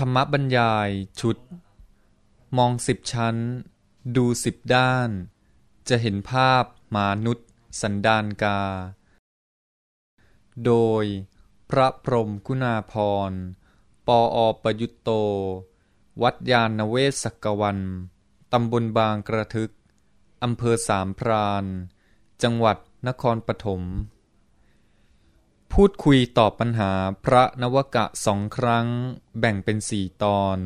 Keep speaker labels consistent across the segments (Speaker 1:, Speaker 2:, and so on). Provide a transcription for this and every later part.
Speaker 1: ธรรมบรรยายชุด มองสิบชั้น ดูสิบด้าน จะเห็นภาพมานุษย์ สันดานกา โดยพระพรมกุณาพร ปออประยุตโต วัดยาณเวศกวัน ตำบลบางกระทึก อำเภอสามพราน จังหวัดนครปฐม พูดคุยตอบปัญหาพระนวกะสองครั้ง แบ่งเป็นสี่ตอน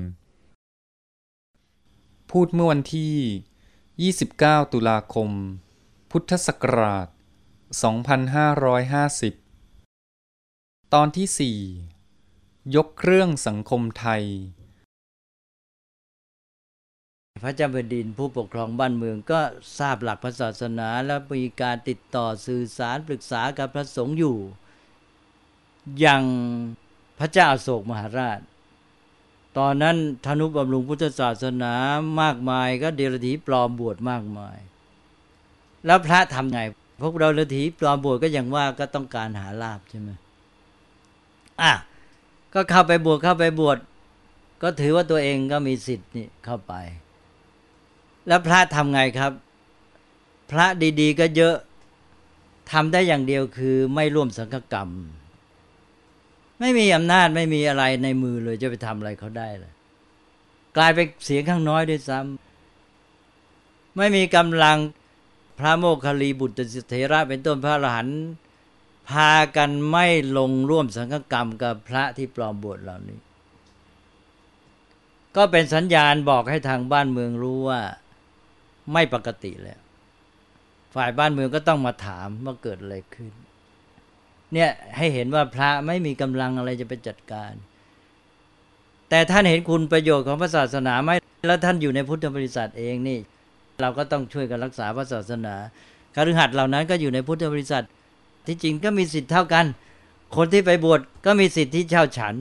Speaker 1: พูดเมื่อวันที่ 29 ตุลาคม พุทธศักราช 2550 ตอนที่สี่ยกเครื่องสังคมไทย
Speaker 2: พระเจ้าแผ่นดินผู้ปกครองบ้านเมืองก็ทราบหลักพระศาสนาและมีการติดต่อสื่อสารปรึกษากับพระสงฆ์อยู่ อย่างพระเจ้าโศกมหาราช ตอนนั้นธนุบำรุงพุทธศาสนามากมายก็เดรธีปลอมบวชมากมาย แล้วพระทำไง พวกเราเดรธีปลอมบวชก็อย่างว่าก็ต้องการหาลาบใช่ไหมอะก็เข้าไปบวชเข้าไปบวชก็ถือว่าตัวเองก็มีสิทธิ์นี่เข้าไป แล้วพระทำไงครับ พระดี ๆ ก็เยอะทำได้อย่างเดียวคือไม่ร่วมสังฆกรรม ไม่มีอำนาจไม่มีอะไรในมือเลยจะไปทำอะไรเขาได้เลยกลายเป็นเสียงข้างน้อยด้วยซ้ำไม่มีกำลังพระโมคคัลลีบุตรสิเถระเป็นต้นพระอรหันต์พากันไม่ลงร่วมสังฆกรรมกับพระที่ปลอมบวชเหล่านี้ ก็เป็นสัญญาณบอกให้ทางบ้านเมืองรู้ว่าไม่ปกติแล้ว ฝ่ายบ้านเมืองก็ต้องมาถามว่าเกิดอะไรขึ้น เนี่ยให้เห็นว่าพระไม่มีกำลังอะไรจะไปจัดการ แต่ท่านเห็นคุณประโยชน์ของพระศาสนาไหมแล้วท่านอยู่ในพุทธบริษัทเองนี่ เราก็ต้องช่วยกันรักษาพระศาสนาคฤหัสถ์เหล่านั้นก็อยู่ในพุทธบริษัท ที่จริงก็มีสิทธิ์เท่ากัน คนที่ไปบวชก็มีสิทธิ์ที่เช่าฉัน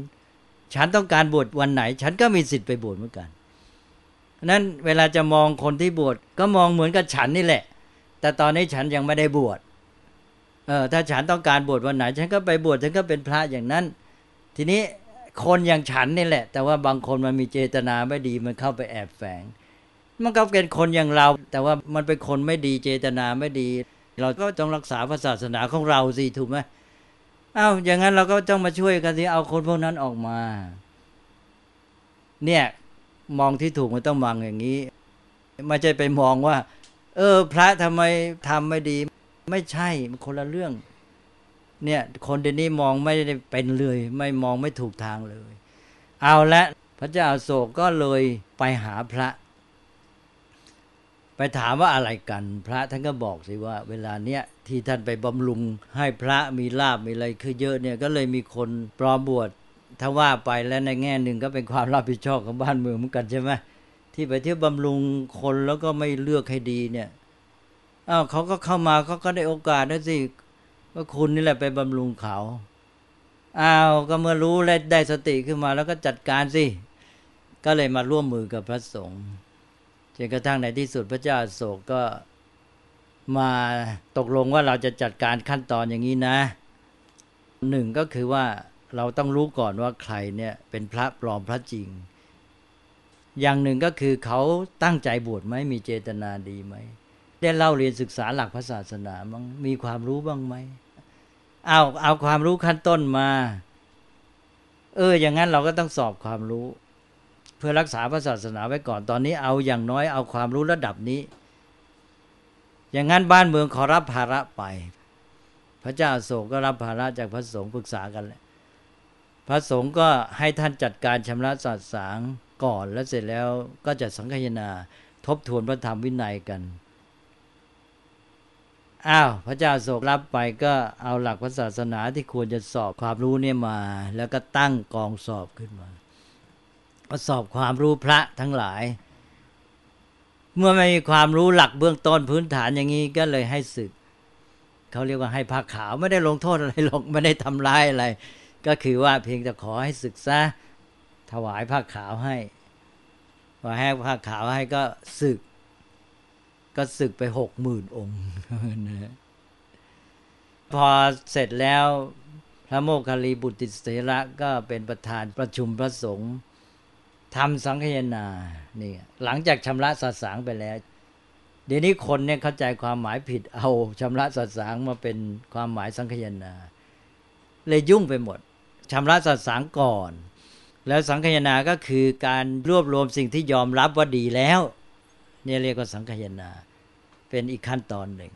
Speaker 2: ฉันต้องการบวชวันไหน ฉันก็มีสิทธิ์ไปบวชเหมือนกันนั้นเวลาจะมองคนที่บวชก็มองเหมือนกับฉันนี่แหละ แต่ตอนนี้ฉันยังไม่ได้บวช เออถ้าฉันต้องการบวชวันไหน ฉันก็ไปบวชฉันก็เป็นพระอย่างนั้น ทีนี้คนอย่างฉันนี่แหละ แต่ว่าบางคนมันมีเจตนาไม่ดีมันเข้าไปแอบแฝง มันก็เป็นคนอย่างเรา แต่ว่ามันเป็นคนไม่ดีเจตนาไม่ดี เราก็ต้องรักษาศาสนาของเราสิถูกไหมเอา้าอย่างนั้นเราก็ต้องมาช่วยกันสิเอาคนพวกนั้นออกมา เนี่ยมองที่ถูกมันต้องมองอย่างนี้ไม่ใช่ไปมองว่า เออ พระทำไมทำไม่ดี ไม่ใช่มันคนละเรื่อง เนี่ยคนเดี๋ยวนี้มองไม่ได้เป็นเลย ไม่มองไม่ถูกทางเลย เอาละพระเจ้าโศกก็เลยไปหาพระ ไปถามว่าอะไรกัน พระท่านก็บอกสิว่า เวลาเนี้ยที่ท่านไปบำรุงให้พระมีลาบมีอะไรคือเยอะเนี่ยก็เลยมีคนปลอมบวชถ้าว่าไปแล้วในแง่หนึ่งก็เป็นความรับผิดชอบของบ้านเมืองเหมือนกันใช่ไหมที่ไปเที่ยวบำรุงคนแล้วก็ไม่เลือกให้ดีเนี่ย อ้าวเขาก็เข้ามาเขาก็ได้โอกาสนะสิว่าคุณนี่แหละไปบำรุงเขาอ้าวก็เมื่อรู้และได้สติขึ้นมาแล้วก็จัดการสิ ก็เลยมาร่วมมือกับพระสงฆ์จนกระทั่งในที่สุดพระเจ้าโศกก็มาตกลงว่าเราจะจัดการขั้นตอนอย่างนี้นะหนึ่งก็คือว่าเราต้องรู้ก่อนว่าใครเนี่ยเป็นพระปลอมพระจริง อย่างหนึ่งก็คือเขาตั้งใจบวชไหมมีเจตนาดีไหม ได้เล่าเรียนศึกษาหลักพระศาสนาบ้างมีความรู้บ้างไหมเอาเอาความรู้ขั้นต้นมา เออ อย่างนั้นเราก็ต้องสอบความรู้ เพื่อรักษาพระศาสนาไว้ก่อนตอนนี้ เอาอย่างน้อยเอาความรู้ระดับนี้ อย่างนั้นบ้านเมืองขอรับภาระไป พระเจ้าโศกก็รับภาระจากพระสงฆ์ปรึกษากันแหละพระสงฆ์ก็ให้ท่านจัดการชำระสัตสางก่อนแล้วเสร็จแล้วก็จะสังคายนา ทบทวนพระธรรมวินัยกัน อ้าวพระเจ้าโศกรับไปก็เอาหลักพระศาสนาที่ควรจะสอบความรู้เนี่ยมา แล้วก็ตั้งกองสอบขึ้นมาก็สอบความรู้พระทั้งหลาย เมื่อไม่มีความรู้หลักเบื้องต้นพื้นฐานอย่างนี้ก็เลยให้ศึกเขาเรียกว่าให้ผ้าขาวไม่ได้ลงโทษอะไรหรอกไม่ได้ทำร้ายอะไร ก็คือว่าเพียงแต่ขอให้ศึกษาถวายผ้าขาวให้พอให้ผ้าขาวให้ก็ศึก ก็ศึกไปหกหมื่นองค์นะพอเสร็จแล้วพระโมคคัลลีบุตรเสระก็เป็นประธานประชุมพระสงฆ์ทำสังคยนานี่หลังจากชำระสัตสางไปแล้ว เดี๋ยวนี้คนเนี่ยเข้าใจความหมายผิดเอาชำระสัตสางมาเป็นความหมายสังคยนา เลยยุ่งไปหมดชำระสัตสางก่อน แล้วสังคยนาก็คือการรวบรวมสิ่งที่ยอมรับว่าดีแล้ว เนี่ยเรียกว่าสังคยนา เป็นอีกขั้นตอนหนึ่ง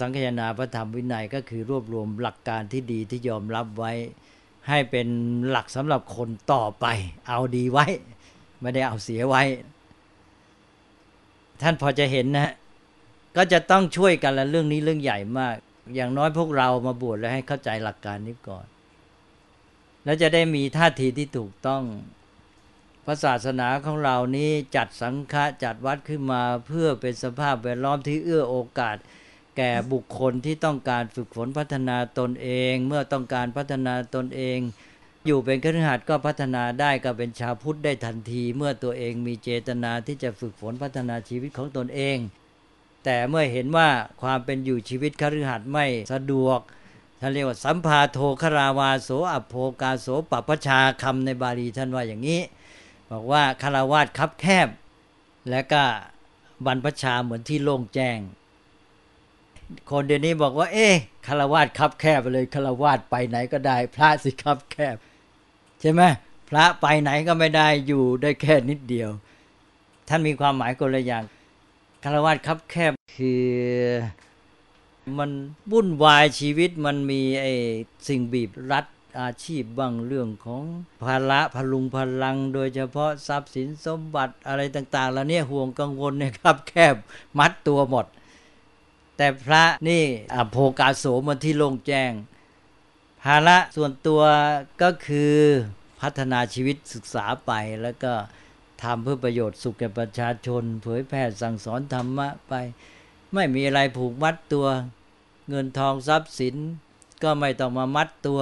Speaker 2: สังคยนาพระธรรมวินัยก็คือรวบรวมหลักการที่ดีที่ยอมรับไว้ ให้เป็นหลักสำหรับคนต่อไป เอาดีไว้ ไม่ได้เอาเสียไว้ ท่านพอจะเห็นนะ ก็จะต้องช่วยกันละเรื่องนี้เรื่องใหญ่มาก อย่างน้อยพวกเรามาบวชแล้วให้เข้าใจหลักการนี้ก่อน แล้วจะได้มีท่าทีที่ถูกต้อง พระศาสนาของเรานี้จัดสังฆะจัดวัดขึ้นมาเพื่อเป็นสภาพแวดล้อมที่เอื้อโอกาส แก่บุคคลที่ต้องการฝึกฝนพัฒนาตนเอง เมื่อต้องการพัฒนาตนเอง อยู่เป็นคฤหัสถ์ก็พัฒนาได้ก็เป็นชาวพุทธได้ทันที เมื่อตัวเองมีเจตนาที่จะฝึกฝนพัฒนาชีวิตของตนเอง แต่เมื่อเห็นว่าความเป็นอยู่ชีวิตคฤหัสถ์ไม่สะดวกท่านเรียกว่าสัมภาโทคราวาโสอัพโภกาโสปปชาคำในบาลีท่านว่าอย่างนี้ บอกว่าคารวาสคับแคบ และก็บรรพชาเหมือนที่โล่งแจ้ง คนเดี๋ยวนี้บอกว่า เอ๊ะคารวาสคับแคบไปเลยคารวาสไปไหนก็ได้ พระสิคับแคบ ใช่ไหมพระไปไหนก็ไม่ได้อยู่ได้แค่นิดเดียว ท่านมีความหมายคนละอย่างคารวาสคับแคบคือมันวุ่นวายชีวิตมันมีไอ้สิ่งบีบรัด อาชีพบ้างเรื่องของภาระพลุงพลัง โดยเฉพาะทรัพย์สินสมบัติอะไรต่างๆแล้วเนี่ยห่วงกังวลเนี่ยครับ แคบมัดตัวหมด แต่พระนี่อโภกาโสมันที่โล่งแจ้ง ภาระส่วนตัวก็คือพัฒนาชีวิตศึกษาไปแล้วก็ทำเพื่อประโยชน์สุขแก่ประชาชน เผยแผ่สั่งสอนธรรมะไป ไม่มีอะไรผูกมัดตัว เงินทองทรัพย์สินก็ไม่ต้องมามัดตัว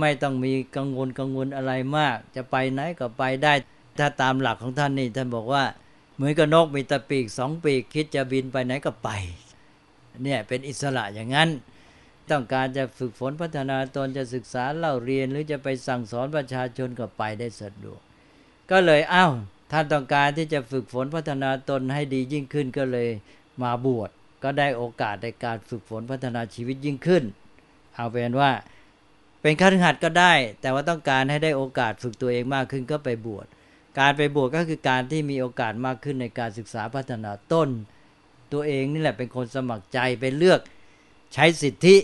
Speaker 2: ไม่ต้องมีกังวลกังวลอะไรมาก จะไปไหนก็ไปได้ ถ้าตามหลักของท่านนี่ท่านบอกว่า เหมือนกับนกมีตะปีกสองปีก คิดจะบินไปไหนก็ไปเนี่ยเป็นอิสระอย่างนั้น ต้องการจะฝึกฝนพัฒนาตนจะศึกษาเล่าเรียนหรือจะไปสั่งสอนประชาชนก็ไปได้สะดวก ก็เลยเอา้าท่านต้องการที่จะฝึกฝนพัฒนาตนให้ดียิ่งขึ้นก็เลยมาบวชก็ได้โอกาสในการฝึกฝนพัฒนาชีวิตยิ่งขึ้น เอาเป็นว่า เป็นข้าหัดก็ได้ แต่ว่าต้องการให้ได้โอกาสฝึกตัวเองมากขึ้นก็ไปบวช การไปบวชก็คือการที่มีโอกาสมากขึ้นในการศึกษาพัฒนาต้น ตัวเองนี่แหละเป็นคนสมัครใจไปเลือกใช้สิทธิ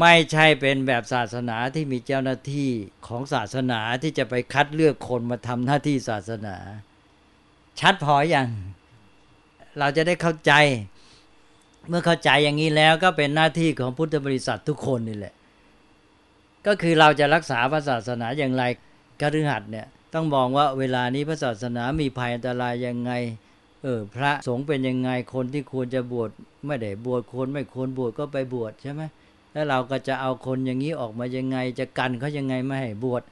Speaker 2: ไม่ใช่เป็นแบบศาสนาที่มีเจ้าหน้าที่ของศาสนาที่จะไปคัดเลือกคนมาทำหน้าที่ศาสนา ชัดพออย่างเราจะได้เข้าใจ เมื่อเข้าใจอย่างนี้แล้วก็เป็นหน้าที่ของพุทธบริษัททุกคนนี่แหละ ก็คือเราจะรักษาพระศาสนาอย่างไรกฤหัสเนี่ยต้องมองว่าเวลานี้พระศาสนามีภัยอันตรายยังไงเออพระสงฆ์เป็นยังไงคนที่ควรจะบวชไม่ได้บวชคนไม่ควรบวชก็ไปบวชใช่ไหมแล้วเราก็จะเอาคนอย่างนี้ออกมายังไง จะกันเขายังไงไม่ให้บวช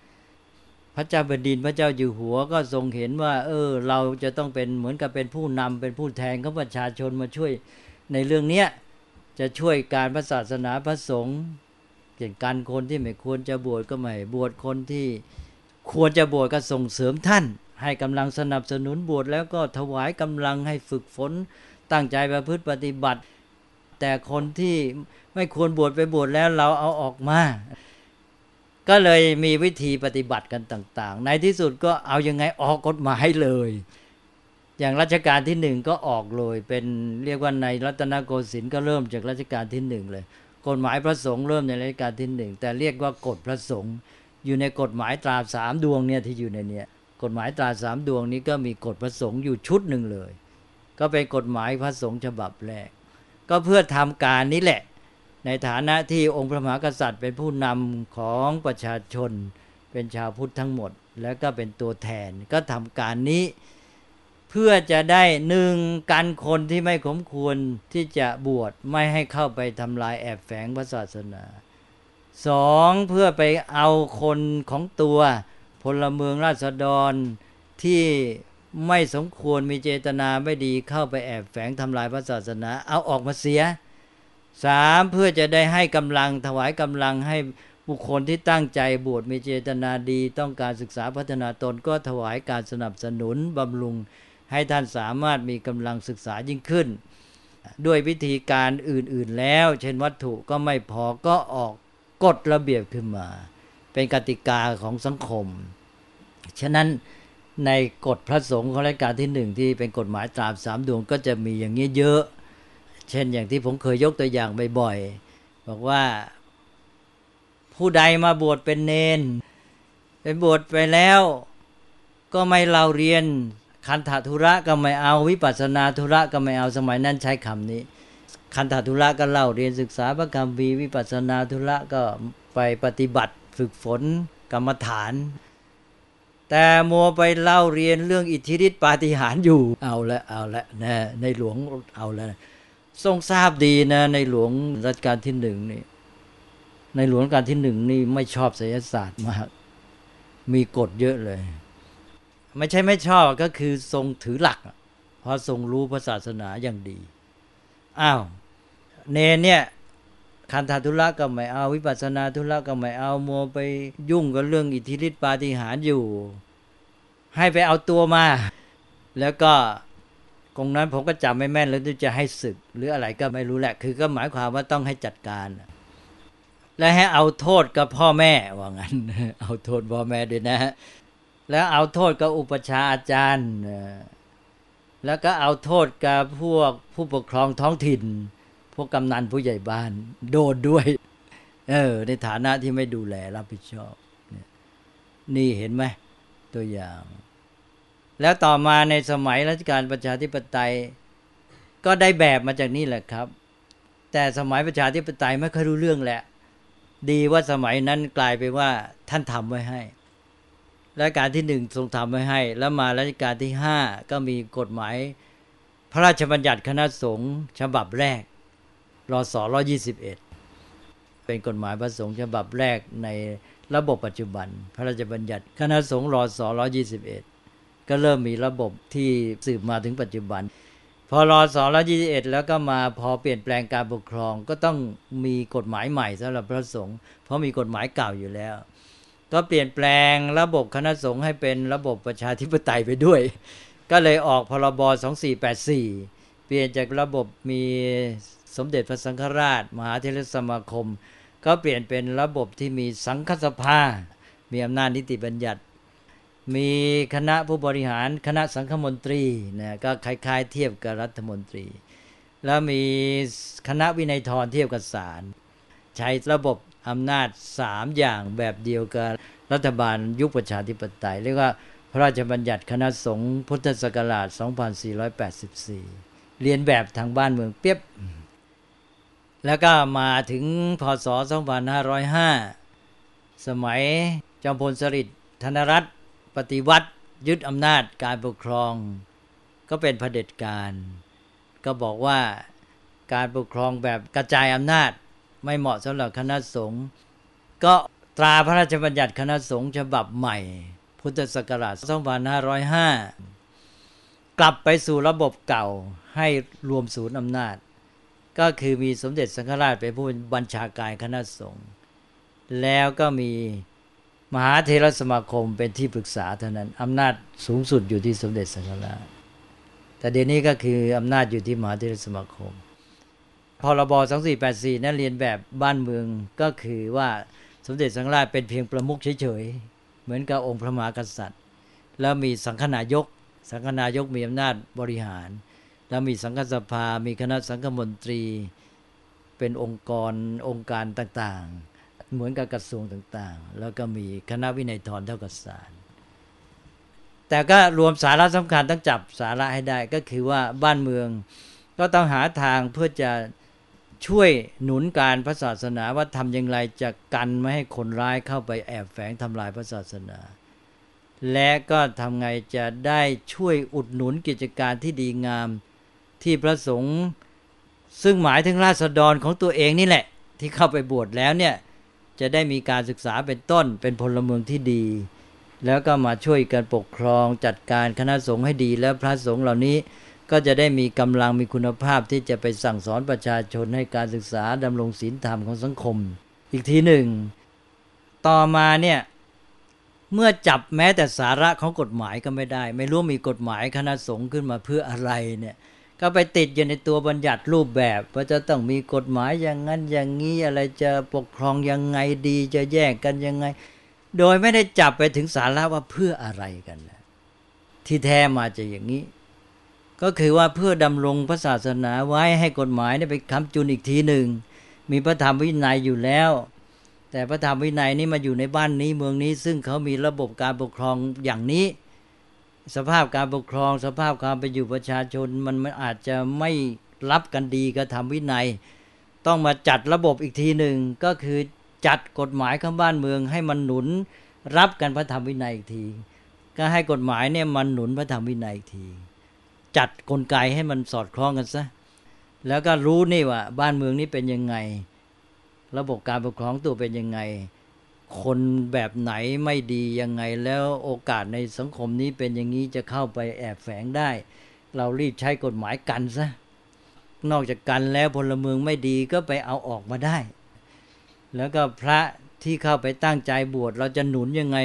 Speaker 2: พระเจ้าแผ่นดินพระเจ้าอยู่หัวก็ทรงเห็นว่า เออ เราจะต้องเป็นเหมือนกับเป็นผู้นำเป็นผู้แทนของประชาชนมาช่วย ในเรื่องเนี้ยจะช่วยการพระศาสนาพระสงฆ์เกี่ยการคนที่ไม่ควรจะบวชก็ไม่บวชคนที่ควรจะบวชก็ส่งเสริมท่าน ให้กำลังสนับสนุนบวชแล้วก็ถวายกำลังให้ฝึกฝน ตั้งใจประพฤติปฏิบัติ แต่คนที่ไม่ควรบวชไปบวชแล้วเราเอาออกมา ก็เลยมีวิธีปฏิบัติกันต่าง ๆ ในที่สุดก็เอาอยัางไงออกกฎหมายเลย อย่างรัชกาลที่หนึ่งก็ออกเลย เป็นเรียกว่าในรัตนโกสินทร์ก็เริ่มจากรัชกาลที่หนึ่งเลย กฎหมายพระสงฆ์เริ่มในรัชกาลที่หนึ่งแต่เรียกว่ากฎพระสงฆ์อยู่ในกฎหมายตราสามดวงเนี่ยที่อยู่ในเนี้ยกฎหมายตราสามดวงนี้ก็มีกฎพระสงฆ์อยู่ชุดหนึ่งเลย ก็เป็นกฎหมายพระสงฆ์ฉบับแรก ก็เพื่อทำการนี้แหละ ในฐานะที่องค์พระมหากษัตริย์เป็นผู้นำของประชาชน เป็นชาวพุทธทั้งหมด แล้วก็เป็นตัวแทนก็ทำการนี้ เพื่อจะได้หนึ่งกันคนที่ไม่สมควรที่จะบวชไม่ให้เข้าไปทำลายแอบแฝงพระศาสนาสองเพื่อไปเอาคนของตัวพลเมืองราษฎรที่ไม่สมควรมีเจตนาไม่ดีเข้าไปแอบแฝงทำลายพระศาสนา เอาออกมาเสียสามเพื่อจะได้ให้กำลังถวายกำลังให้บุคคลที่ตั้งใจบวชมีเจตนาดี ต้องการศึกษาพัฒนาตนก็ถวายการสนับสนุนบำรุง ให้ท่านสามารถมีกำลังศึกษายิ่งขึ้น ด้วยวิธีการอื่นๆแล้ว เช่นวัตถุก็ไม่พอก็ออกกฎระเบียบขึ้นมา เป็นกติกาของสังคม ฉะนั้นในกฎพระสงฆ์ของรายการที่หนึ่งที่เป็นกฎหมายตราบสามดวงก็จะมีอย่างนี้เยอะ เช่นอย่างที่ผมเคยยกตัวอย่างบ่อยๆบอกว่าผู้ใดมาบวชเป็นเนนเป็นบวชไปแล้ว ก็ไม่เล่าเรียน คันธทุระก็ไม่เอาวิปัสนาธุระก็ไม่เอาสมัยนั้นใช้คำนี้ คันธทุระก็เล่าเรียนศึกษาพระกรรมวีวิปัสนาธุระก็ไปปฏิบัติฝึกฝนกรรมฐาน แต่มัวไปเล่าเรียนเรื่องอิทธิฤทธิปาฏิหาริย์อยู่เอาละเอาละนะในหลวงเอาละทรงทราบดีนะ ในหลวงรัชกาลที่หนึ่งนี่ในหลวงรัชกาลที่หนึ่งนี่ไม่ชอบศิลศาสตร์มากมีกฎเยอะเลย ไม่ใช่ไม่ชอบก็คือทรงถือหลักเพราะทรงรู้พระศาสนาอย่างดีอ้าวเนเนี่ยคันธทุระก็ไม่เอาวิปัสนาทุระก็ไม่เอามัวไปยุ่งกับเรื่องอิทธิฤทธิปาฏิหาริย์อยู่ ให้ไปเอาตัวมา แล้วก็ตรงนั้นผมก็จำไม่แม่นแล้วจะให้ศึก หรืออะไรก็ไม่รู้แหละ คือก็หมายความว่าต้องให้จัดการ และให้เอาโทษกับพ่อแม่ว่างั้น เอาโทษพ่อแม่ด้วยนะ แล้วเอาโทษกับอุปชาอาจารย์ แล้วก็เอาโทษกับพวกผู้ปกครองท้องถิ่น พวกกำนันผู้ใหญ่บ้าน โดนด้วย เออ ในฐานะที่ไม่ดูแลรับผิดชอบ นี่เห็นไหมตัวอย่าง แล้วต่อมาในสมัยรัชกาลประชาธิปไตย ก็ได้แบบมาจากนี่แหละครับ แต่สมัยประชาธิปไตยไม่เคยรู้เรื่องแหละ ดีว่าสมัยนั้นกลายไปว่าท่านทำไว้ให้ รัชกาลที่หนึ่งทรงทำไว้ให้ แล้วมารัชกาลที่ห้าก็มีกฎหมาย พระราชบัญญัติคณะสงฆ์ฉบับแรกรอสอร้อยี่สิบเอ็ดเป็นกฎหมายพระสงฆ์ฉบับแรกในระบบปัจจุบัน พระราชบัญญัติคณะสงฆ์รอสอร้อยี่สิบเอ็ดก็เริ่มมีระบบที่สืบมาถึงปัจจุบัน พอรอสอร้อยี่สิบเอ็ดแล้วก็มาพอเปลี่ยนแปลงการปกครองก็ต้องมีกฎหมายใหม่สำหรับพระสงฆ์เพราะมีกฎหมายเก่าอยู่แล้ว ก็เปลี่ยนแปลงระบบคณะสงฆ์ให้เป็นระบบประชาธิปไตยไปด้วย ก็เลยออกพรบ 2484 เปลี่ยนจากระบบมีสมเด็จพระสังฆราช มหาเทรสมาคม ก็เปลี่ยนเป็นระบบที่มีสังฆสภา มีอำนาจนิติบัญญัติ มีคณะผู้บริหารคณะสังฆมนตรีนะก็คล้ายๆ เทียบกับรัฐมนตรี แล้วมีคณะวินัยทรเทียบกับศาล ใช้ระบบอำนาจสามอย่างแบบเดียวกับรัฐบาลยุคประชาธิปไตย เรียกว่าพระราชบัญญัติคณะสงฆ์พุทธศักราช 2484 เรียนแบบทางบ้านเมืองเปียบ แล้วก็มาถึงพศ 2505 สมัยจอมพลสฤษดิ์ธนรัตน์ปฏิวัติยึดอำนาจการปกครอง ก็เป็นเผด็จการ ก็บอกว่าการปกครองแบบกระจายอำนาจ ไม่เหมาะสำหรับคณะสงฆ์ก็ตราพระราชบัญญัติคณะสงฆ์ฉบับใหม่ พุทธศักราช 2505 กลับไปสู่ระบบเก่าให้รวมศูนย์อำนาจ ก็คือมีสมเด็จสังฆราชเป็นผู้บัญชาการคณะสงฆ์แล้วก็มีมหาเทรสมาคมเป็นที่ปรึกษาเท่านั้นอำนาจสูงสุดอยู่ที่สมเด็จสังฆราชแต่เดี๋ยวนี้ก็คืออำนาจอยู่ที่มหาเทรสมาคม พรบ2484 นั้นเรียนแบบบ้านเมืองก็คือว่าสมเด็จสังฆราชเป็นเพียงประมุขเฉยๆ เหมือนกับองค์พระมหากษัตริย์ แล้วมีสังฆนายก สังฆนายกมีอำนาจบริหาร แล้วมีสังฆสภา มีคณะสังฆมนตรี เป็นองค์กรองค์การต่างๆ เหมือนกับกระทรวงต่างๆ แล้วก็มีคณะวินัยทรเท่ากับศาลแต่ก็รวมสาระสำคัญต้องจับสาระให้ได้ก็คือว่าบ้านเมืองก็ต้องหาทางเพื่อจะ ช่วยหนุนการพระศาสนาว่าทำอย่างไรจะกันไม่ให้คนร้ายเข้าไปแอบแฝงทำลายพระศาสนา และก็ทำไงจะได้ช่วยอุดหนุนกิจการที่ดีงามที่พระสงฆ์ซึ่งหมายถึงราษฎรของตัวเองนี่แหละ ที่เข้าไปบวชแล้วเนี่ยจะได้มีการศึกษาเป็นต้นเป็นพลเมืองที่ดี แล้วก็มาช่วยกันปกครองจัดการคณะสงฆ์ให้ดี แล้วพระสงฆ์เหล่านี้ ก็จะได้มีกำลังมีคุณภาพที่จะไปสั่งสอนประชาชนให้การศึกษาดำรงศีลธรรมของสังคม อีกทีหนึ่ง ต่อมาเนี่ยเมื่อจับแม้แต่สาระของกฎหมายก็ไม่ได้ ไม่รู้มีกฎหมายคณะสงฆ์ขึ้นมาเพื่ออะไรเนี่ยก็ไปติดอยู่ในตัวบัญญัติรูปแบบว่าจะต้องมีกฎหมายอย่างนั้นอย่างนี้อะไรจะปกครองยังไงดีจะแยกกันยังไง โดยไม่ได้จับไปถึงสาระว่าเพื่ออะไรกันนะที่แท้มาจะอย่างนี้ ก็คือว่าเพื่อดำรงพระศาสนาไว้ให้กฎหมายได้ไปคำจุนอีกทีหนึ่ง มีพระธรรมวินัยอยู่แล้ว แต่พระธรรมวินัยนี้มาอยู่ในบ้านนี้เมืองนี้ ซึ่งเขามีระบบการปกครองอย่างนี้ สภาพการปกครอง สภาพความเป็นอยู่ประชาชนมันมันอาจจะไม่รับกันดีกับธรรมวินัย ต้องมาจัดระบบอีกทีหนึ่งก็คือจัดกฎหมายข้าบ้านเมืองให้มันหนุนรับกันพระธรรมวินัยอีกที ก็ให้กฎหมายเนี่ยมันหนุนพระธรรมวินัยอีกที จัดกลไกให้มันสอดคล้องกันซะแล้วก็รู้นี่ว่า บ้านเมืองนี้เป็นยังไง ระบบการปกครองตัวเป็นยังไง คนแบบไหนไม่ดียังไง แล้วโอกาสในสังคมนี้เป็นอย่างนี้จะเข้าไปแอบแฝงได้ เรารีบใช้กฎหมายกันซะนอกจากกันแล้วพลเมืองไม่ดีก็ไปเอาออกมาได้ แล้วก็พระที่เข้าไปตั้งใจบวชเราจะหนุนยังไง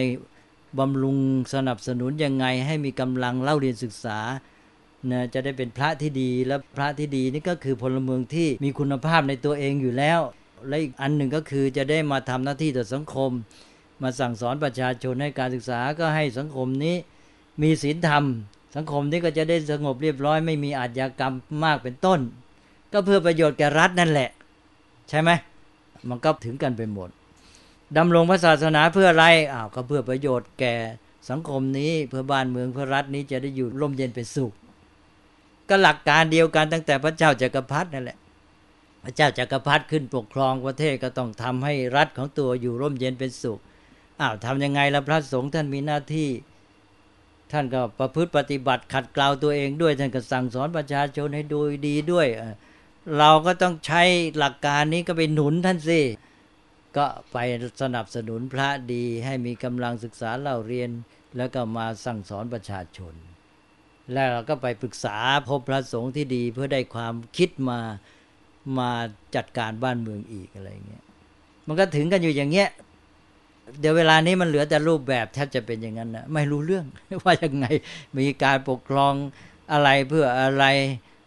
Speaker 2: บำรุงสนับสนุนยังไงให้มีกำลังเล่าเรียนศึกษา นะจะได้เป็นพระที่ดีแล้วพระที่ดีนี่ก็คือพลเมืองที่มีคุณภาพในตัวเองอยู่แล้ว และอีกอันหนึ่งก็คือจะได้มาทำหน้าที่ต่อสังคม มาสั่งสอนประชาชนให้การศึกษาก็ให้สังคมนี้มีศีลธรรม สังคมนี้ก็จะได้สงบเรียบร้อย ไม่มีอาชญากรรมมากเป็นต้น ก็เพื่อประโยชน์แก่รัฐนั่นแหละ ใช่ไหมมันก็ถึงกันไปหมดดำรงพระศาสนาเพื่ออะไรอ้าวก็เพื่อประโยชน์แก่สังคมนี้เพื่อบ้านเมืองเพื่อรัฐนี้จะได้อยู่ร่มเย็นเป็นสุข ก็หลักการเดียวกันตั้งแต่พระเจ้าจักรพรรดินั่นแหละ พระเจ้าจากักรพรรดิขึ้นปกครองประเทศก็ต้องทำให้รัฐของตัวอยู่ร่มเย็นเป็นสุขอ้าวทำยังไงล่ะพระสงฆ์ท่านมีหน้าที่ ท่านก็ประพฤติปฏิบัติขัดเกลาตัวเองด้วยท่านก็สั่งสอนประชาชนให้ดูดีด้วย เราก็ต้องใช้หลักการนี้ก็ไปหนุนท่านสิก็ไปสนับสนุนพระดีให้มีกำลังศึกษาเล่าเรียน แล้วก็มาสั่งสอนประชาชน แล้วเราก็ไปปรึกษาพบพระสงฆ์ที่ดีเพื่อได้ความคิดมามาจัดการบ้านเมืองอีกอะไรเงี้ยมันก็ถึงกันอยู่อย่างเงี้ยเดี๋ยวเวลานี้มันเหลือแต่รูปแบบแทบจะเป็นอย่างนั้นนะไม่รู้เรื่องว่ายังไงมีการปกครองอะไรเพื่ออะไร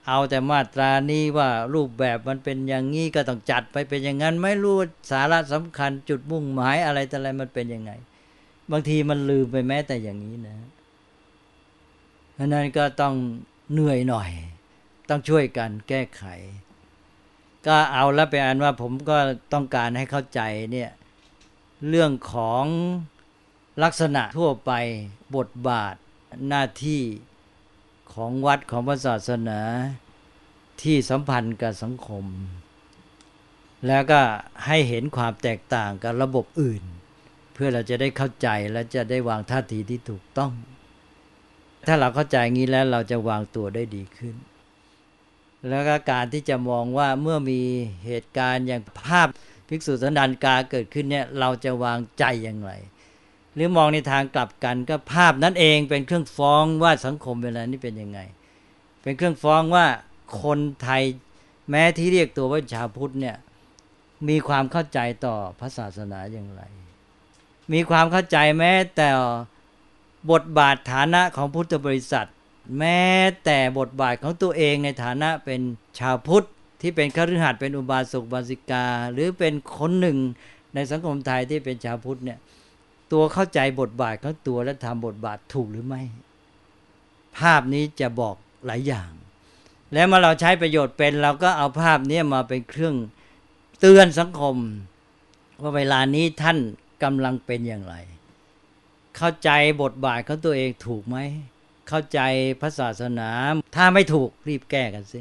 Speaker 2: เอาแต่มาตรานี้ว่ารูปแบบมันเป็นอย่างนี้ก็ต้องจัดไปเป็นอย่างนั้น ไม่รู้สาระสำคัญจุดมุ่งหมายอะไรแต่อะไรมันเป็นยังไง บางทีมันลืมไปแม้แต่อย่างนี้นะ เพราะนั้นก็ต้องเหนื่อยหน่อย ต้องช่วยกันแก้ไข ก็เอาแล้วไปอันว่าผมก็ต้องการให้เข้าใจเนี่ยเรื่องของลักษณะทั่วไปบทบาทหน้าที่ของวัดของพระศาสนาที่สัมพันธ์กับสังคม แล้วก็ให้เห็นความแตกต่างกับระบบอื่น เพื่อเราจะได้เข้าใจและจะได้วางท่าทีที่ถูกต้อง ถ้าเราเข้าใจงี้แล้วเราจะวางตัวได้ดีขึ้น แล้วก็การที่จะมองว่าเมื่อมีเหตุการณ์อย่างภาพภิกษุสันดานกาเกิดขึ้นเนี่ยเราจะวางใจอย่างไร หรือมองในทางกลับกันก็ภาพนั้นเองเป็นเครื่องฟ้องว่าสังคมเวลานี้เป็นยังไง เป็นเครื่องฟ้องว่าคนไทยแม้ที่เรียกตัวว่าชาวพุทธเนี่ยมีความเข้าใจต่อพระศาสนาอย่างไร มีความเข้าใจแม้แต่ บทบาทฐานะของพุทธบริษัท แม้แต่บทบาทของตัวเองในฐานะเป็นชาวพุทธที่เป็นคฤหัสถ์เป็นอุบาสกบาสิกา หรือเป็นคนหนึ่งในสังคมไทยที่เป็นชาวพุทธเนี่ยตัวเข้าใจบทบาทของตัวและทำบทบาทถูกหรือไม่ ภาพนี้จะบอกหลายอย่าง แล้วมาเราใช้ประโยชน์เป็น เราก็เอาภาพนี้มาเป็นเครื่องเตือนสังคม ว่าเวลานี้ท่านกำลังเป็นอย่างไร เข้าใจบทบาทของตัวเองถูกไหม เข้าใจพระศาสนา ถ้าไม่ถูกรีบแก้กันสิ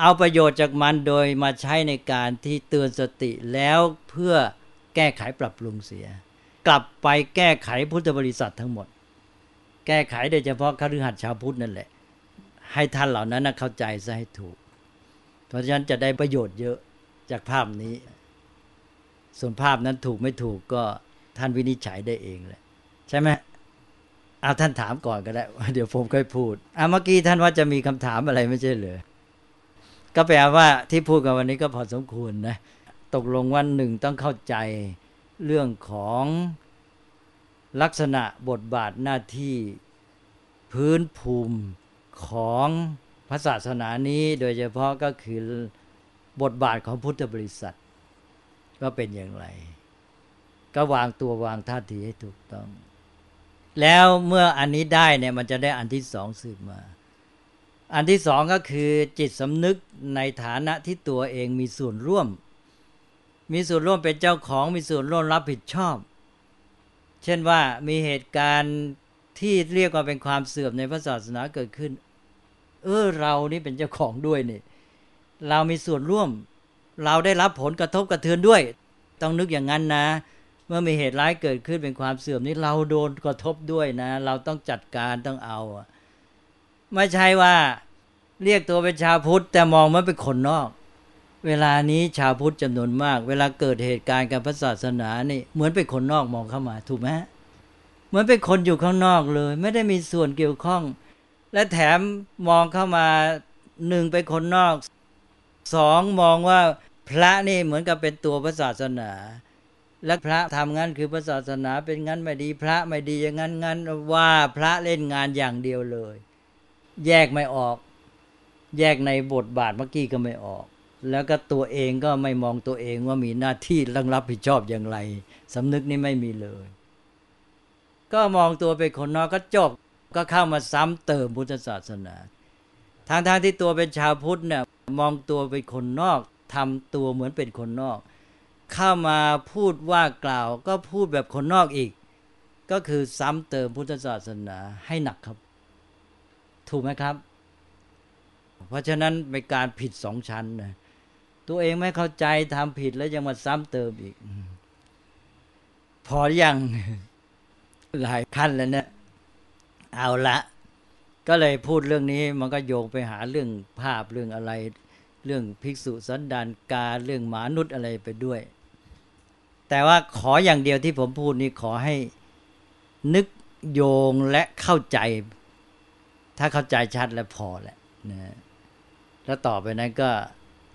Speaker 2: เอาประโยชน์จากมันโดยมาใช้ในการที่เตือนสติแล้วเพื่อแก้ไขปรับปรุงเสีย กลับไปแก้ไขพุทธบริษัททั้งหมด แก้ไขโดยเฉพาะคฤหัสถ์ชาวพุทธนั่นแหละ ให้ท่านเหล่านั้นเข้าใจซะให้ถูก เพราะฉะนั้นจะได้ประโยชน์เยอะจากภาพนี้ ส่วนภาพนั้นถูกไม่ถูกก็ท่านวินิจฉัยได้เองแหละ ใช่ไหมเอาท่านถามก่อนก็ได้เดี๋ยวผมค่อยพูดอ่าเมื่อกี้ท่านว่าจะมีคำถามอะไรไม่ใช่เหรอก็แปลว่าที่พูดกันวันนี้ก็พอสมควรนะตกลงวันหนึ่งต้องเข้าใจเรื่องของลักษณะบทบาทหน้าที่พื้นภูมิของพระศาสนานี้โดยเฉพาะก็คือบทบาทของพุทธบริษัท ว่าเป็นอย่างไร ก็วางตัววางท่าทีให้ถูกต้อง แล้วเมื่ออันนี้ได้เนี่ยมันจะได้อันที่สองสืบมา อันที่สองก็คือจิตสำนึกในฐานะที่ตัวเองมีส่วนร่วม มีส่วนร่วมเป็นเจ้าของมีส่วนร่วมรับผิดชอบ เช่นว่ามีเหตุการณ์ที่เรียกว่าเป็นความเสื่อมในพระศาสนาเกิดขึ้น เออเรานี่เป็นเจ้าของด้วยนี่เรามีส่วนร่วม เราได้รับผลกระทบกระเทือนด้วย ต้องนึกอย่างนั้นนะ เมื่อมีเหตุร้ายเกิดขึ้นเป็นความเสื่อมนี้เราโดนกระทบด้วยนะ เราต้องจัดการต้องเอา ไม่ใช่ว่าเรียกตัวเป็นชาวพุทธ แต่มองมันเป็นคนนอก เวลานี้ชาวพุทธจำนวนมาก เวลาเกิดเหตุการณ์กับพระศาสนานี่เหมือนเป็นคนนอกมองเข้ามา ถูกไหมเหมือนเป็นคนอยู่ข้างนอกเลย ไม่ได้มีส่วนเกี่ยวข้อง และแถมมองเข้ามาหนึ่งเป็นคนนอกสองมองว่าพระนี่เหมือนกับเป็นตัวพระศาสนา และพระทำงั้นคือพระศาสนาเป็นงั้นไม่ดีพระไม่ดีอย่างนั้นงั้นว่าพระเล่นงานอย่างเดียวเลย แยกไม่ออก แยกในบทบาทเมื่อกี้ก็ไม่ออก แล้วก็ตัวเองก็ไม่มองตัวเองว่ามีหน้าที่รังรับผิดชอบอย่างไรสำนึกนี้ไม่มีเลย ก็มองตัวเป็นคนนอกก็จบก็เข้ามาซ้ำเติมพุทธศาสนาทางทางที่ตัวเป็นชาวพุทธเนี่ยมองตัวเป็นคนนอกทำตัวเหมือนเป็นคนนอก เข้ามาพูดว่ากล่าว ก็พูดแบบคนนอกอีก ก็คือซ้ำเติมพุทธศาสนาให้หนักครับ ถูกไหมครับ เพราะฉะนั้นเป็นการผิดสองชั้นนะตัวเองไม่เข้าใจทำผิดแล้วยังมาซ้ำเติมอีก พออยังหลายขั้นแล้วเนี่ยเอาละก็เลยพูดเรื่องนี้มันก็โยงไปหาเรื่องภาพเรื่องอะไร เรื่องภิกษุสันดานกาเรื่องหมานุษย์อะไรไปด้วย แต่ว่าขออย่างเดียวที่ผมพูดนี้ขอให้นึกโยงและเข้าใจ ถ้าเข้าใจชัดแล้วพอแหละนะแล้วต่อไปนั้นก็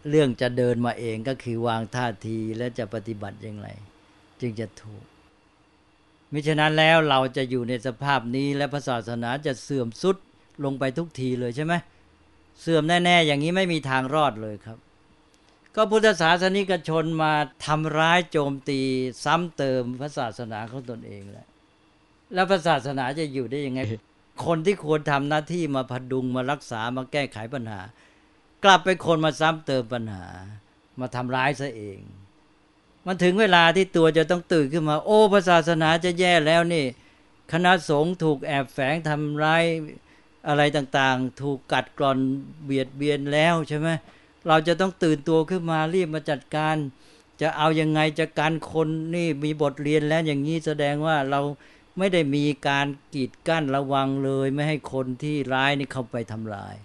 Speaker 2: เรื่องจะเดินมาเองก็คือวางท่าทีและจะปฏิบัติอย่างไร จึงจะถูกมิฉะนั้นแล้วเราจะอยู่ในสภาพนี้และพระศาสนาจะเสื่อมสุดลงไปทุกทีเลยใช่ไหมเสื่อมแน่ ๆ อย่างนี้ไม่มีทางรอดเลยครับ ก็พุทธศาสนิกชนมาทำร้ายโจมตีซ้ำเติมพระศาสนาของตนเองแล้วแล้วพระศาสนาจะอยู่ได้ยังไง คนที่ควรทำหน้าที่มาพดุงมารักษามาแก้ไขปัญหา กลับเป็นคนมาซ้ำเติมปัญหา มาทำร้ายซะเอง มันถึงเวลาที่ตัวจะต้องตื่นขึ้นมา โอ้ศาสนาจะแย่แล้วนี่ คณะสงฆ์ถูกแอบแฝงทำร้ายอะไรต่างๆ ถูกกัดกร่อนเบียดเบียนแล้วใช่ไหม เราจะต้องตื่นตัวขึ้นมารีบมาจัดการ จะเอายังไงจะการคนนี่มีบทเรียนแล้วอย่างนี้แสดงว่าเราไม่ได้มีการกีดกั้นระวังเลย ไม่ให้คนที่ร้ายนี่เข้าไปทำลาย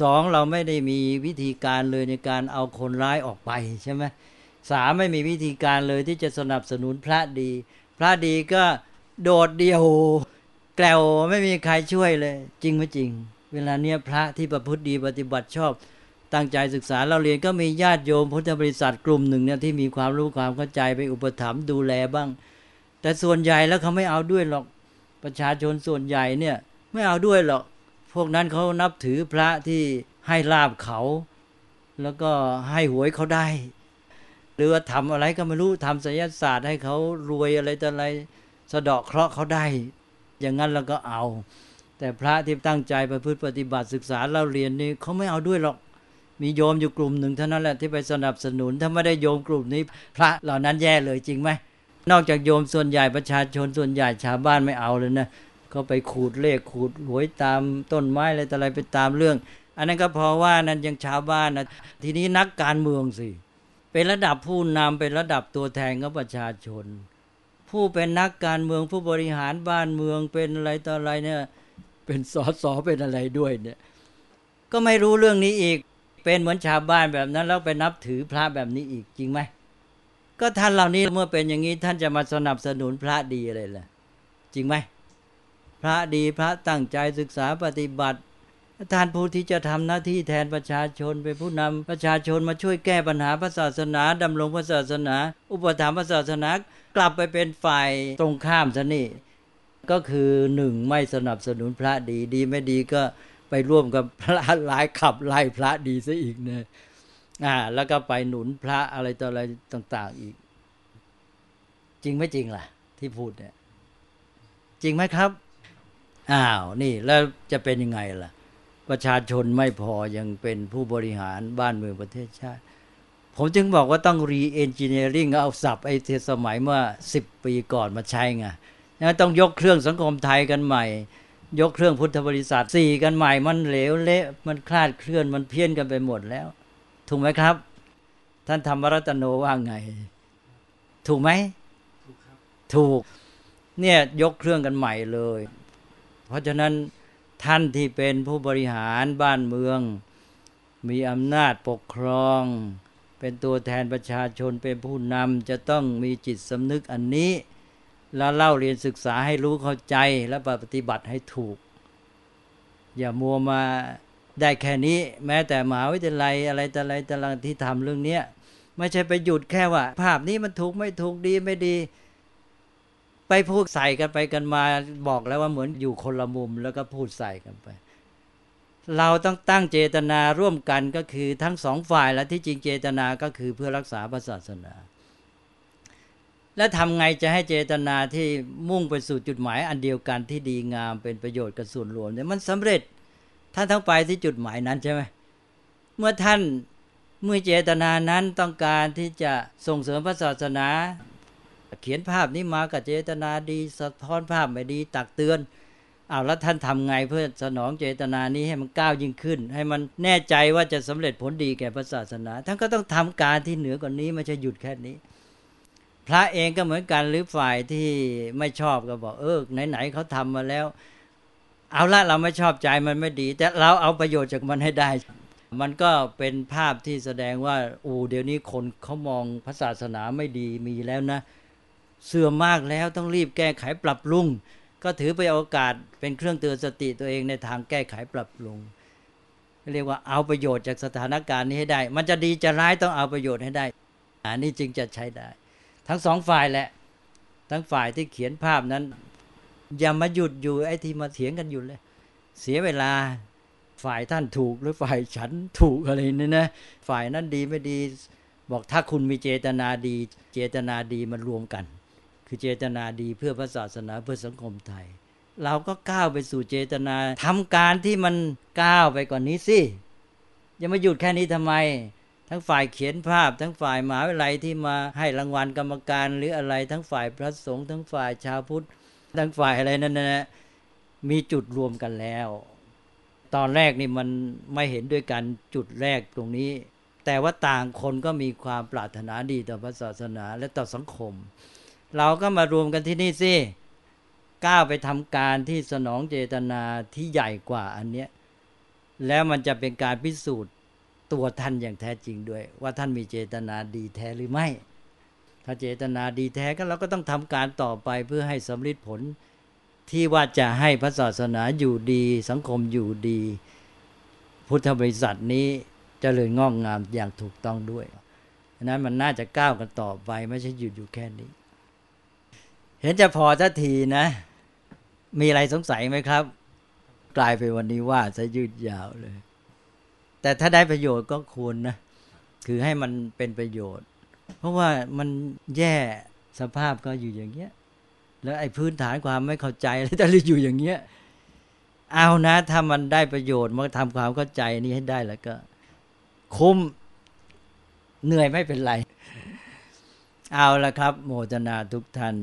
Speaker 2: สองเราไม่ได้มีวิธีการเลยในการเอาคนร้ายออกไปใช่ไหมสามไม่มีวิธีการเลยที่จะสนับสนุนพระดี พระดีก็โดดเดียวแกลวไม่มีใครช่วยเลย จริงไม่จริง เวลาเนี้ยพระที่ประพฤติดีปฏิบัติชอบ ตั้งใจศึกษาเราเรียนก็มีญาติโยมพุทธบริษัทกลุ่มหนึ่งเนี่ยที่มีความรู้ความเข้าใจไปอุปถัมภ์ดูแลบ้าง แต่ส่วนใหญ่แล้วเขาไม่เอาด้วยหรอกประชาชนส่วนใหญ่เนี่ยไม่เอาด้วยหรอก พวกนั้นเขานับถือพระที่ให้ลาบเขา แล้วก็ให้หวยเขาได้ หรือว่าทำอะไรก็ไม่รู้ทำศิลศาสตร์ให้เขารวยอะไรต่ออะไรสะเดาะเคราะห์เขาได้ อย่างนั้นเราก็เอา แต่พระที่ตั้งใจไปพืชปฏิบัติศึกษาเราเรียนนี่เขาไม่เอาด้วยหรอก มีโยมอยู่กลุ่มหนึ่งเท่านั้นแหละที่ไปสนับสนุน ถ้าไม่ได้โยมกลุ่มนี้ พระเหล่านั้นแย่เลยจริงไหมนอกจากโยมส่วนใหญ่ประชาชนส่วนใหญ่ชาวบ้านไม่เอาเลยนะก็ไปขูดเลขขูดหวยตามต้นไม้อะไรต่ออะไรไปตามเรื่อง อันนั้นก็เพราะว่านั้นยังชาวบ้านนะทีนี้นักการเมืองสิเป็นระดับผู้นำเป็นระดับตัวแทนของประชาชน ผู้เป็นนักการเมืองผู้บริหารบ้านเมืองเป็นอะไรต่ออะไรเนี่ยเป็นสอสอเป็นอะไรด้วยเนี่ย ก็ไม่รู้เรื่องนี้อีก เป็นเหมือนชาวบ้านแบบนั้น แล้วไปนับถือพระแบบนี้อีกจริงไหมก็ท่านเหล่านี้เมื่อเป็นอย่างนี้ท่านจะมาสนับสนุนพระดีอะไรล่ะ จริงไหมพระดีพระตั้งใจศึกษาปฏิบัติท่านผู้ที่จะทำหน้าที่แทนประชาชนเป็นผู้นำประชาชนมาช่วยแก้ปัญหาพระศาสนาดำรงพระศาสนา อุปถัมภ์พระศาสนากลับไปเป็นฝ่ายตรงข้ามซะนี่ก็คือหนึ่งไม่สนับสนุนพระดีดีไม่ดีก็ ไปร่วมกับพระหลายขับไล่พระดีซะอีกเนี่ยอ่า แล้วก็ไปหนุนพระอะไรต่ออะไรต่าง ๆ อีก จริงไม่จริงล่ะ ที่พูดเนี่ย จริงไหมครับอ้าวนี่แล้วจะเป็นยังไงล่ะ ประชาชนไม่พอยังเป็นผู้บริหารบ้านเมืองประเทศชาติ ผมจึงบอกว่าต้องรีเอนจิเนียริงเอาศัพท์ไอ้เทสมัยเมื่อสิบปีก่อนมาใช้ไงนะต้องยกเครื่องสังคมไทยกันใหม่ ยกเครื่องพุทธบริษัทสี่กันใหม่มันเหลวเละมันคลาดเคลื่อนมันเพี้ยนกันไปหมดแล้ว ถูกไหมครับ ท่านธรรมรัตโนว่าไง ถูกไหมถูกครับถูก เนี่ยยกเครื่องกันใหม่เลย เพราะฉะนั้นท่านที่เป็นผู้บริหารบ้านเมือง มีอำนาจปกครอง เป็นตัวแทนประชาชนเป็นผู้นำจะต้องมีจิตสำนึกอันนี้ แล้วเล่าเรียนศึกษาให้รู้เข้าใจและปฏิบัติให้ถูก อย่ามัวมาได้แค่นี้ แม้แต่มหาวิทยาลัยอะไรแต่อะไรแต่ละที่ทำเรื่องเนี้ยไม่ใช่ไปหยุดแค่ว่า ภาพนี้มันถูกไม่ถูกดีไม่ดี ไปพูดใส่กันไปกันมาบอกแล้วว่าเหมือนอยู่คนละมุมแล้วก็พูดใส่กันไป เราต้องตั้งเจตนาร่วมกันก็คือทั้งสองฝ่ายและที่จริงเจตนาก็คือเพื่อรักษาศาสนา แล้วทำไงจะให้เจตนาที่มุ่งไปสู่จุดหมายอันเดียวกันที่ดีงามเป็นประโยชน์กับส่วนรวมเนี่ยมันสำเร็จท่านทั้งไปที่จุดหมายนั้นใช่ไหมเมื่อท่านเมื่อเจตนานั้นต้องการที่จะส่งเสริมพระศาสนา เขียนภาพนี้มากับเจตนาดีสะท้อนภาพไม่ดีตักเตือนเอาแล้วท่านทำไงเพื่อสนองเจตนานี้ให้มันก้าวยิ่งขึ้น ให้มันแน่ใจว่าจะสำเร็จผลดีแก่พระศาสนา ท่านก็ต้องทำการที่เหนือกว่านี้ไม่ใช่หยุดแค่นี้ พระเองก็เหมือนกันหรือฝ่ายที่ไม่ชอบก็บอก เออไหนๆเขาทำมาแล้ว เอาละเราไม่ชอบใจมันไม่ดี แต่เราเอาประโยชน์จากมันให้ได้ มันก็เป็นภาพที่แสดงว่าอูเดี๋ยวนี้คนเขามองพระศาสนาไม่ดีมีแล้วนะ เสื่อมมากแล้วต้องรีบแก้ไขปรับปรุงก็ถือไปโอกาสเป็นเครื่องเตือนสติตัวเองในทางแก้ไขปรับปรุงเรียกว่าเอาประโยชน์จากสถานการณ์นี้ให้ได้ มันจะดีจะร้ายต้องเอาประโยชน์ให้ได้อันนี้จึงจะใช้ได้ ทั้งสองฝ่ายแหละ ทั้งฝ่ายที่เขียนภาพนั้น อย่ามาหยุดอยู่ไอ้ที่มาเถียงกันอยู่เลย เสียเวลาฝ่ายท่านถูกหรือฝ่ายฉันถูกอะไรนี่นะฝ่ายนั้นดีไม่ดี บอกถ้าคุณมีเจตนาดี เจตนาดีมันรวมกัน คือเจตนาดีเพื่อพระศาสนาเพื่อสังคมไทย เราก็ก้าวไปสู่เจตนาทำการที่มันก้าวไปกว่านนี้สิอย่ามาหยุดแค่นี้ทำไม ทั้งฝ่ายเขียนภาพ ทั้งฝ่ายมหาวิทยาลัยที่มาให้รางวัลกรรมการหรืออะไร ทั้งฝ่ายพระสงฆ์ทั้งฝ่ายชาวพุทธ ทั้งฝ่ายอะไรนั่นนะมีจุดรวมกันแล้ว ตอนแรกนี่มันไม่เห็นด้วยกันจุดแรกตรงนี้ แต่ว่าต่างคนก็มีความปรารถนาดีต่อพระศาสนาและต่อสังคม เราก็มารวมกันที่นี่สิก้าวไปทำการที่สนองเจตนาที่ใหญ่กว่าอันเนี้ยแล้วมันจะเป็นการพิสูจน์ ตัวท่านอย่างแท้จริงด้วย ว่าท่านมีเจตนาดีแท้หรือไม่ ถ้าเจตนาดีแท้ก็เราก็ต้องทำการต่อไปเพื่อให้สำลิดผลที่ว่าจะให้พระศาสนาอยู่ดี สังคมอยู่ดี พุทธบริษัทนี้จเจริญงอกงามอย่างถูกต้องด้วยนั้นมันน่าจะก้าวกันต่อไปไม่ใช่หยุดอยู่แค่นี้ เห็นจะพอทัทีนะ มีอะไรสงสัยไหมครับ กลายไปวันนี้ว่าจะยืดยาวเลย แต่ถ้าได้ประโยชน์ก็ควรนะ คือให้มันเป็นประโยชน์ เพราะว่ามันแย่สภาพก็อยู่อย่างเงี้ย แล้วไอ้พื้นฐานความไม่เข้าใจอะไรแต่อยู่อย่างเงี้ย เอานะ ถ้ามันได้ประโยชน์มันทำความเข้าใจนี้ให้ได้แล้วก็ คุ้มเหนื่อยไม่เป็นไร เอาละครับ โมทนาทุกท่าน